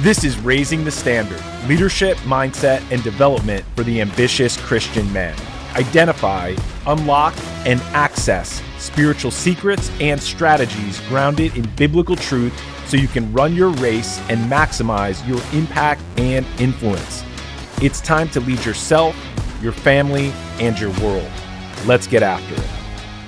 This is Raising the Standard leadership, mindset, and development for the ambitious Christian man. Identify, unlock, and access spiritual secrets and strategies grounded in biblical truth so you can run your race and maximize your impact and influence. It's time to lead yourself, your family, and your world. Let's get after it.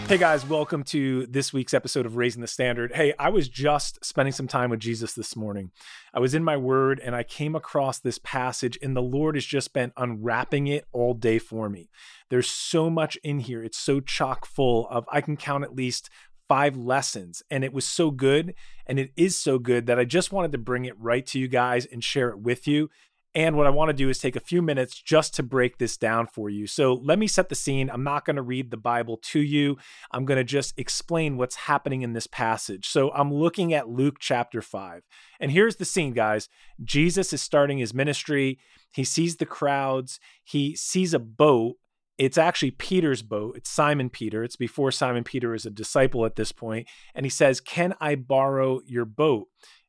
Hey guys, welcome to this week's episode of Raising the Standard. Hey, I was just spending some time with Jesus this morning. I was in my word and I came across this passage, and the Lord has just been unwrapping it all day for me. There's so much in here. It's so chock full of, I can count at least five lessons. And it was so good. And it is so good that I just wanted to bring it right to you guys and share it with you and what I want to do is take a few minutes just to break this down for you. So let me set the scene. I'm not going to read the Bible to you. I'm going to just explain what's happening in this passage. So I'm looking at Luke chapter 5. And here's the scene, guys. Jesus is starting his ministry. He sees the crowds, he sees a boat. It's actually Peter's boat. It's Simon Peter. It's before Simon Peter is a disciple at this point. And he says, Can I borrow your boat?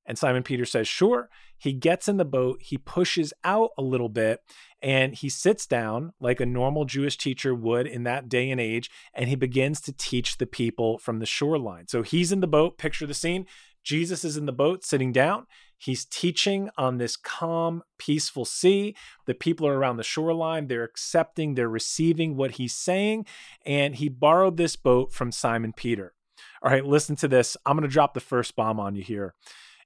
And Simon Peter says, Sure. He gets in the boat, he pushes out a little bit, and he sits down like a normal Jewish teacher would in that day and age, and he begins to teach the people from the shoreline. So he's in the boat, picture the scene. Jesus is in the boat sitting down. He's teaching on this calm, peaceful sea. The people are around the shoreline. They're accepting, they're receiving what he's saying. And he borrowed this boat from Simon Peter. All right, listen to this. I'm going to drop the first bomb on you here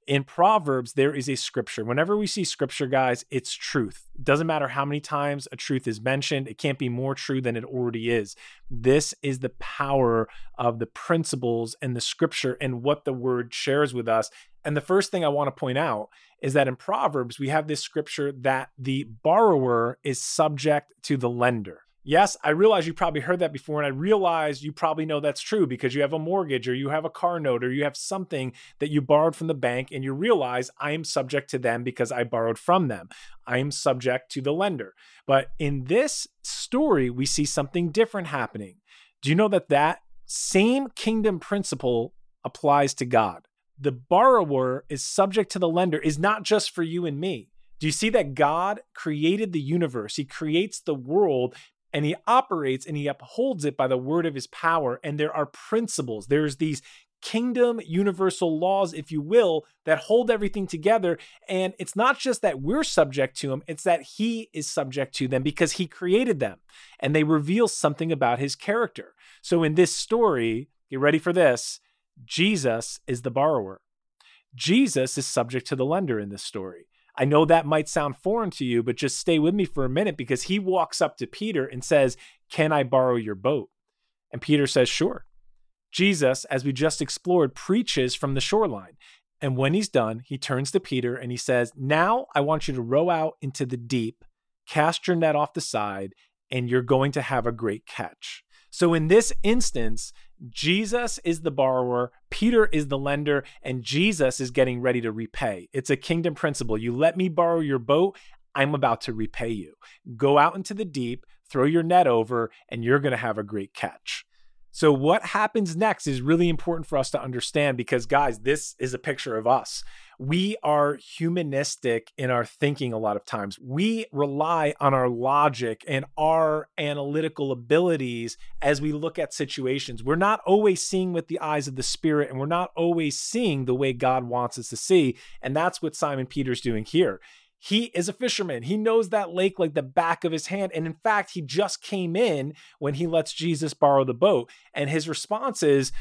in Proverbs, there is a scripture. Whenever we see scripture, guys, it's truth. It doesn't matter how many times a truth is mentioned, it can't be more true than it already is. This is the power of the principles and the scripture and what the word shares with us. And the first thing I want to point out is that in Proverbs, we have this scripture that the borrower is subject to the lender. Yes, I realize you probably heard that before, and I realize you probably know that's true because you have a mortgage or you have a car note or you have something that you borrowed from the bank, and you realize I am subject to them because I borrowed from them. I am subject to the lender. But in this story, we see something different happening. Do you know that that same kingdom principle applies to God? The borrower is subject to the lender, is not just for you and me. Do you see that God created the universe? He creates the world and he operates and he upholds it by the word of his power. And there are principles, there's these kingdom universal laws, if you will, that hold everything together. And it's not just that we're subject to him, it's that he is subject to them because he created them and they reveal something about his character. So in this story, get ready for this Jesus is the borrower. Jesus is subject to the lender in this story. I know that might sound foreign to you, but just stay with me for a minute because he walks up to Peter and says, Can I borrow your boat? And Peter says, Sure. Jesus, as we just explored, preaches from the shoreline. And when he's done, he turns to Peter and he says, Now I want you to row out into the deep, cast your net off the side, and you're going to have a great catch. So in this instance, Jesus is the borrower, Peter is the lender, and Jesus is getting ready to repay. It's a kingdom principle. You let me borrow your boat, I'm about to repay you. Go out into the deep, throw your net over, and you're going to have a great catch. So, what happens next is really important for us to understand because, guys, this is a picture of us. We are humanistic in our thinking a lot of times. We rely on our logic and our analytical abilities as we look at situations. We're not always seeing with the eyes of the Spirit and we're not always seeing the way God wants us to see. And that's what Simon Peter's doing here he is a fisherman. He knows that lake like the back of his hand. And in fact, he just came in when he lets Jesus borrow the boat. And his response is,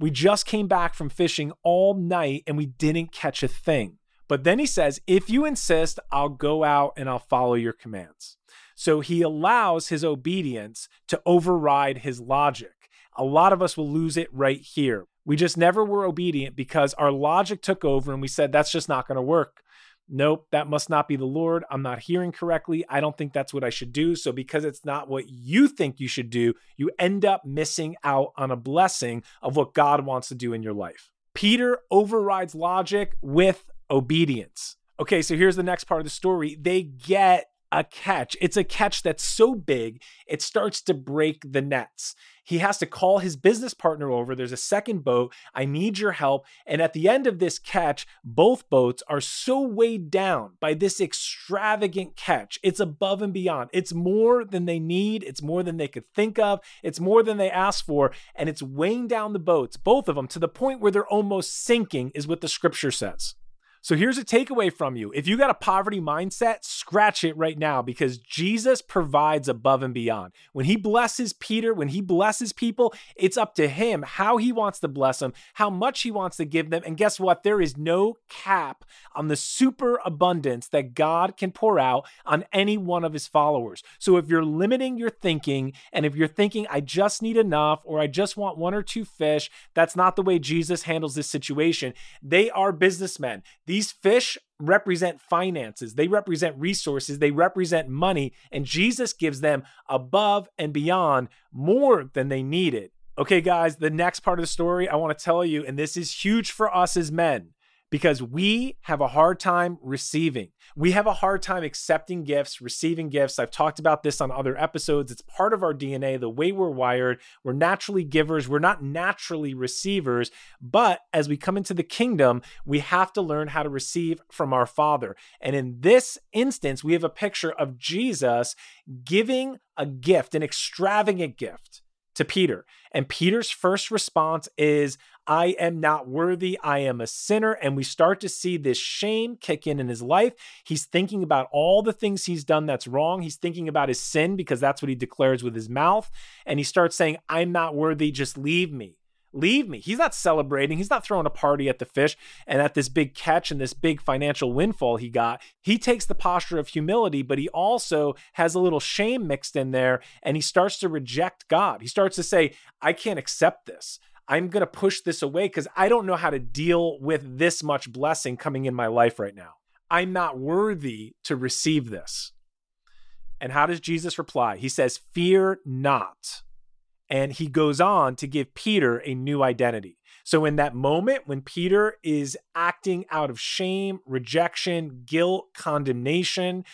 We just came back from fishing all night and we didn't catch a thing. But then he says, If you insist, I'll go out and I'll follow your commands. So he allows his obedience to override his logic. A lot of us will lose it right here. We just never were obedient because our logic took over and we said, That's just not going to work nope, that must not be the Lord. I'm not hearing correctly. I don't think that's what I should do. So, because it's not what you think you should do, you end up missing out on a blessing of what God wants to do in your life. Peter overrides logic with obedience. Okay, so here's the next part of the story. They get a catch. It's a catch that's so big, it starts to break the nets. He has to call his business partner over. There's a second boat. I need your help. And at the end of this catch, both boats are so weighed down by this extravagant catch. It's above and beyond. It's more than they need. It's more than they could think of. It's more than they asked for. And it's weighing down the boats, both of them, to the point where they're almost sinking, is what the scripture says. So here's a takeaway from you. If you got a poverty mindset, scratch it right now because Jesus provides above and beyond. When he blesses Peter, when he blesses people, it's up to him how he wants to bless them, how much he wants to give them. And guess what? There is no cap on the super abundance that God can pour out on any one of his followers. So if you're limiting your thinking and if you're thinking, I just need enough or I just want one or two fish, that's not the way Jesus handles this situation. They are businessmen these fish represent finances, they represent resources, they represent money, and Jesus gives them above and beyond more than they needed. Okay, guys, the next part of the story I want to tell you, and this is huge for us as men because we have a hard time receiving. We have a hard time accepting gifts, receiving gifts. I've talked about this on other episodes. It's part of our DNA, the way we're wired. We're naturally givers, we're not naturally receivers. But as we come into the kingdom, we have to learn how to receive from our Father. And in this instance, we have a picture of Jesus giving a gift, an extravagant gift to Peter. And Peter's first response is, I am not worthy. I am a sinner. And we start to see this shame kick in in his life. He's thinking about all the things he's done that's wrong. He's thinking about his sin because that's what he declares with his mouth. And he starts saying, I'm not worthy. Just leave me. Leave me. He's not celebrating. He's not throwing a party at the fish and at this big catch and this big financial windfall he got. He takes the posture of humility, but he also has a little shame mixed in there and he starts to reject God. He starts to say, I can't accept this. I'm going to push this away because I don't know how to deal with this much blessing coming in my life right now. I'm not worthy to receive this. And how does Jesus reply? He says, Fear not. And he goes on to give Peter a new identity. So, in that moment, when Peter is acting out of shame, rejection, guilt, condemnation,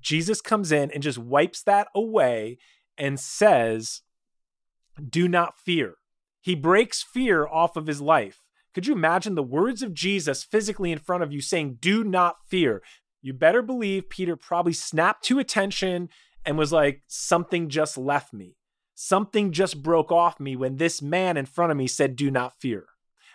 Jesus comes in and just wipes that away and says, Do not fear. He breaks fear off of his life. Could you imagine the words of Jesus physically in front of you saying, Do not fear? You better believe Peter probably snapped to attention and was like, Something just left me. Something just broke off me when this man in front of me said, Do not fear.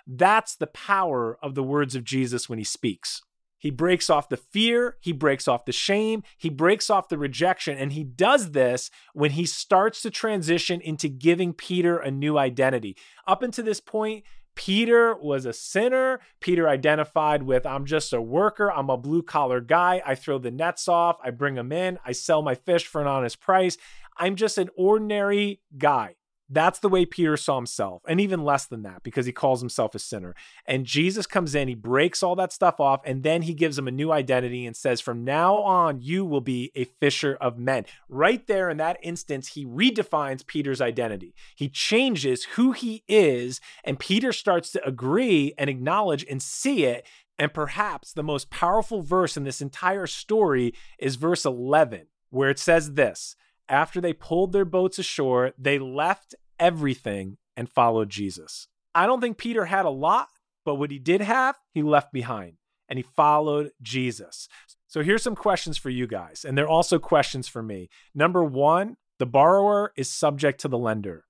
That's the power of the words of Jesus when he speaks. He breaks off the fear, he breaks off the shame, he breaks off the rejection. And he does this when he starts to transition into giving Peter a new identity. Up until this point, Peter was a sinner. Peter identified with, I'm just a worker. I'm a blue collar guy. I throw the nets off. I bring them in. I sell my fish for an honest price. I'm just an ordinary guy. That's the way Peter saw himself, and even less than that because he calls himself a sinner. And Jesus comes in, he breaks all that stuff off, and then he gives him a new identity and says, From now on, you will be a fisher of men. Right there in that instance, he redefines Peter's identity. He changes who he is, and Peter starts to agree and acknowledge and see it. And perhaps the most powerful verse in this entire story is verse 11, where it says this after they pulled their boats ashore, they left everything and followed Jesus. I don't think Peter had a lot, but what he did have, he left behind and he followed Jesus. So here's some questions for you guys, and they're also questions for me. Number one, the borrower is subject to the lender.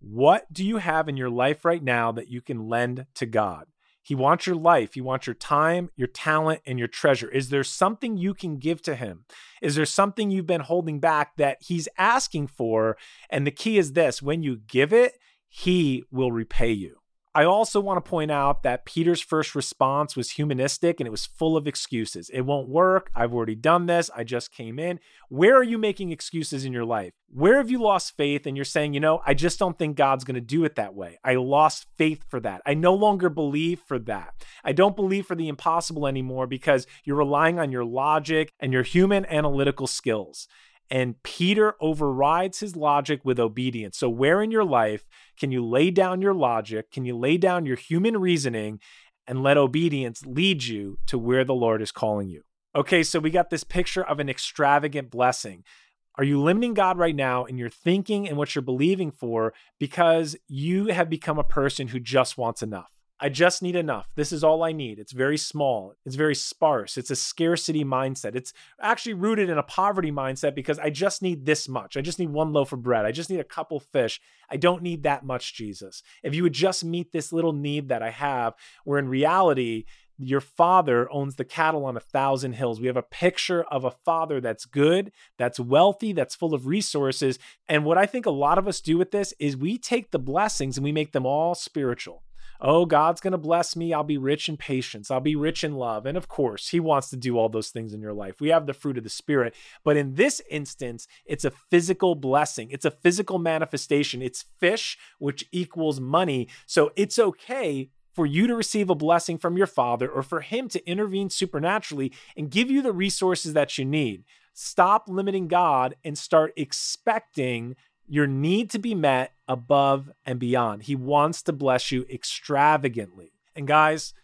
What do you have in your life right now that you can lend to God? He wants your life. He wants your time, your talent, and your treasure. Is there something you can give to him? Is there something you've been holding back that he's asking for? And the key is this when you give it, he will repay you. I also want to point out that Peter's first response was humanistic and it was full of excuses. It won't work. I've already done this. I just came in. Where are you making excuses in your life? Where have you lost faith and you're saying, you know, I just don't think God's going to do it that way? I lost faith for that. I no longer believe for that. I don't believe for the impossible anymore because you're relying on your logic and your human analytical skills. And Peter overrides his logic with obedience. So, where in your life can you lay down your logic? Can you lay down your human reasoning and let obedience lead you to where the Lord is calling you? Okay, so we got this picture of an extravagant blessing. Are you limiting God right now in your thinking and what you're believing for because you have become a person who just wants enough? I just need enough. This is all I need. It's very small. It's very sparse. It's a scarcity mindset. It's actually rooted in a poverty mindset because I just need this much. I just need one loaf of bread. I just need a couple fish. I don't need that much, Jesus. If you would just meet this little need that I have, where in reality, your father owns the cattle on a thousand hills. We have a picture of a father that's good, that's wealthy, that's full of resources. And what I think a lot of us do with this is we take the blessings and we make them all spiritual. Oh, God's going to bless me. I'll be rich in patience. I'll be rich in love. And of course, He wants to do all those things in your life. We have the fruit of the Spirit. But in this instance, it's a physical blessing, it's a physical manifestation. It's fish, which equals money. So it's okay for you to receive a blessing from your father or for him to intervene supernaturally and give you the resources that you need. Stop limiting God and start expecting your need to be met above and beyond. He wants to bless you extravagantly. And guys,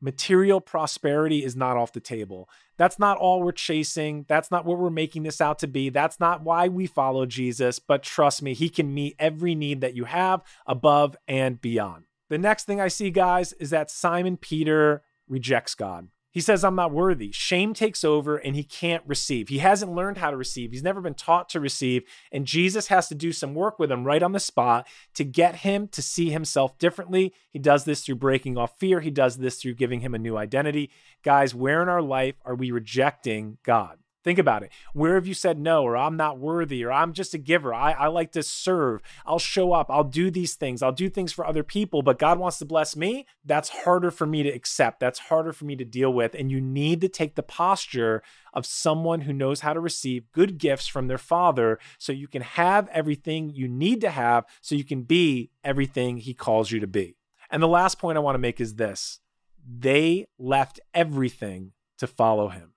material prosperity is not off the table. That's not all we're chasing. That's not what we're making this out to be. That's not why we follow Jesus. But trust me, He can meet every need that you have above and beyond. The next thing I see, guys, is that Simon Peter rejects God. He says, I'm not worthy. Shame takes over and he can't receive. He hasn't learned how to receive. He's never been taught to receive. And Jesus has to do some work with him right on the spot to get him to see himself differently. He does this through breaking off fear, he does this through giving him a new identity. Guys, where in our life are we rejecting God? Think about it. Where have you said no, or I'm not worthy, or I'm just a giver? I, I like to serve. I'll show up. I'll do these things. I'll do things for other people, but God wants to bless me. That's harder for me to accept. That's harder for me to deal with. And you need to take the posture of someone who knows how to receive good gifts from their father so you can have everything you need to have so you can be everything he calls you to be. And the last point I want to make is this they left everything to follow him.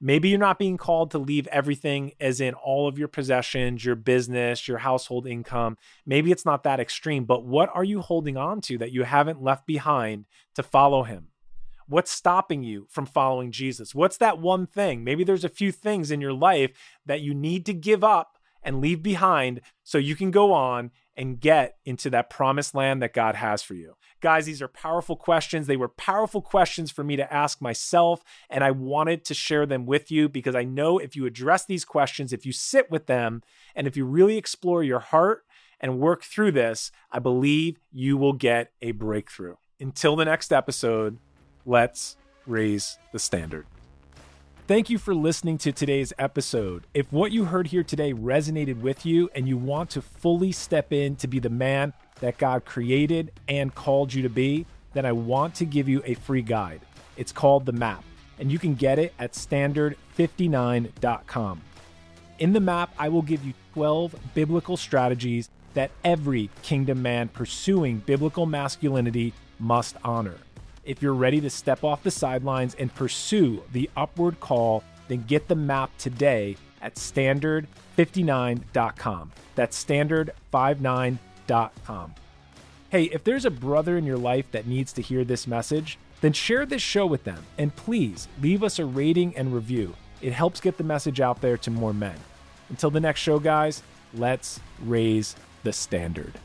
Maybe you're not being called to leave everything, as in all of your possessions, your business, your household income. Maybe it's not that extreme, but what are you holding on to that you haven't left behind to follow him? What's stopping you from following Jesus? What's that one thing? Maybe there's a few things in your life that you need to give up and leave behind so you can go on and get into that promised land that God has for you. Guys, these are powerful questions. They were powerful questions for me to ask myself, and I wanted to share them with you because I know if you address these questions, if you sit with them, and if you really explore your heart and work through this, I believe you will get a breakthrough. Until the next episode, let's raise the standard. Thank you for listening to today's episode. If what you heard here today resonated with you and you want to fully step in to be the man that God created and called you to be, then I want to give you a free guide. It's called The Map, and you can get it at standard59.com. In the map, I will give you 12 biblical strategies that every kingdom man pursuing biblical masculinity must honor. If you're ready to step off the sidelines and pursue the upward call, then get the map today at standard59.com. That's standard59.com. Hey, if there's a brother in your life that needs to hear this message, then share this show with them and please leave us a rating and review. It helps get the message out there to more men. Until the next show, guys, let's raise the standard.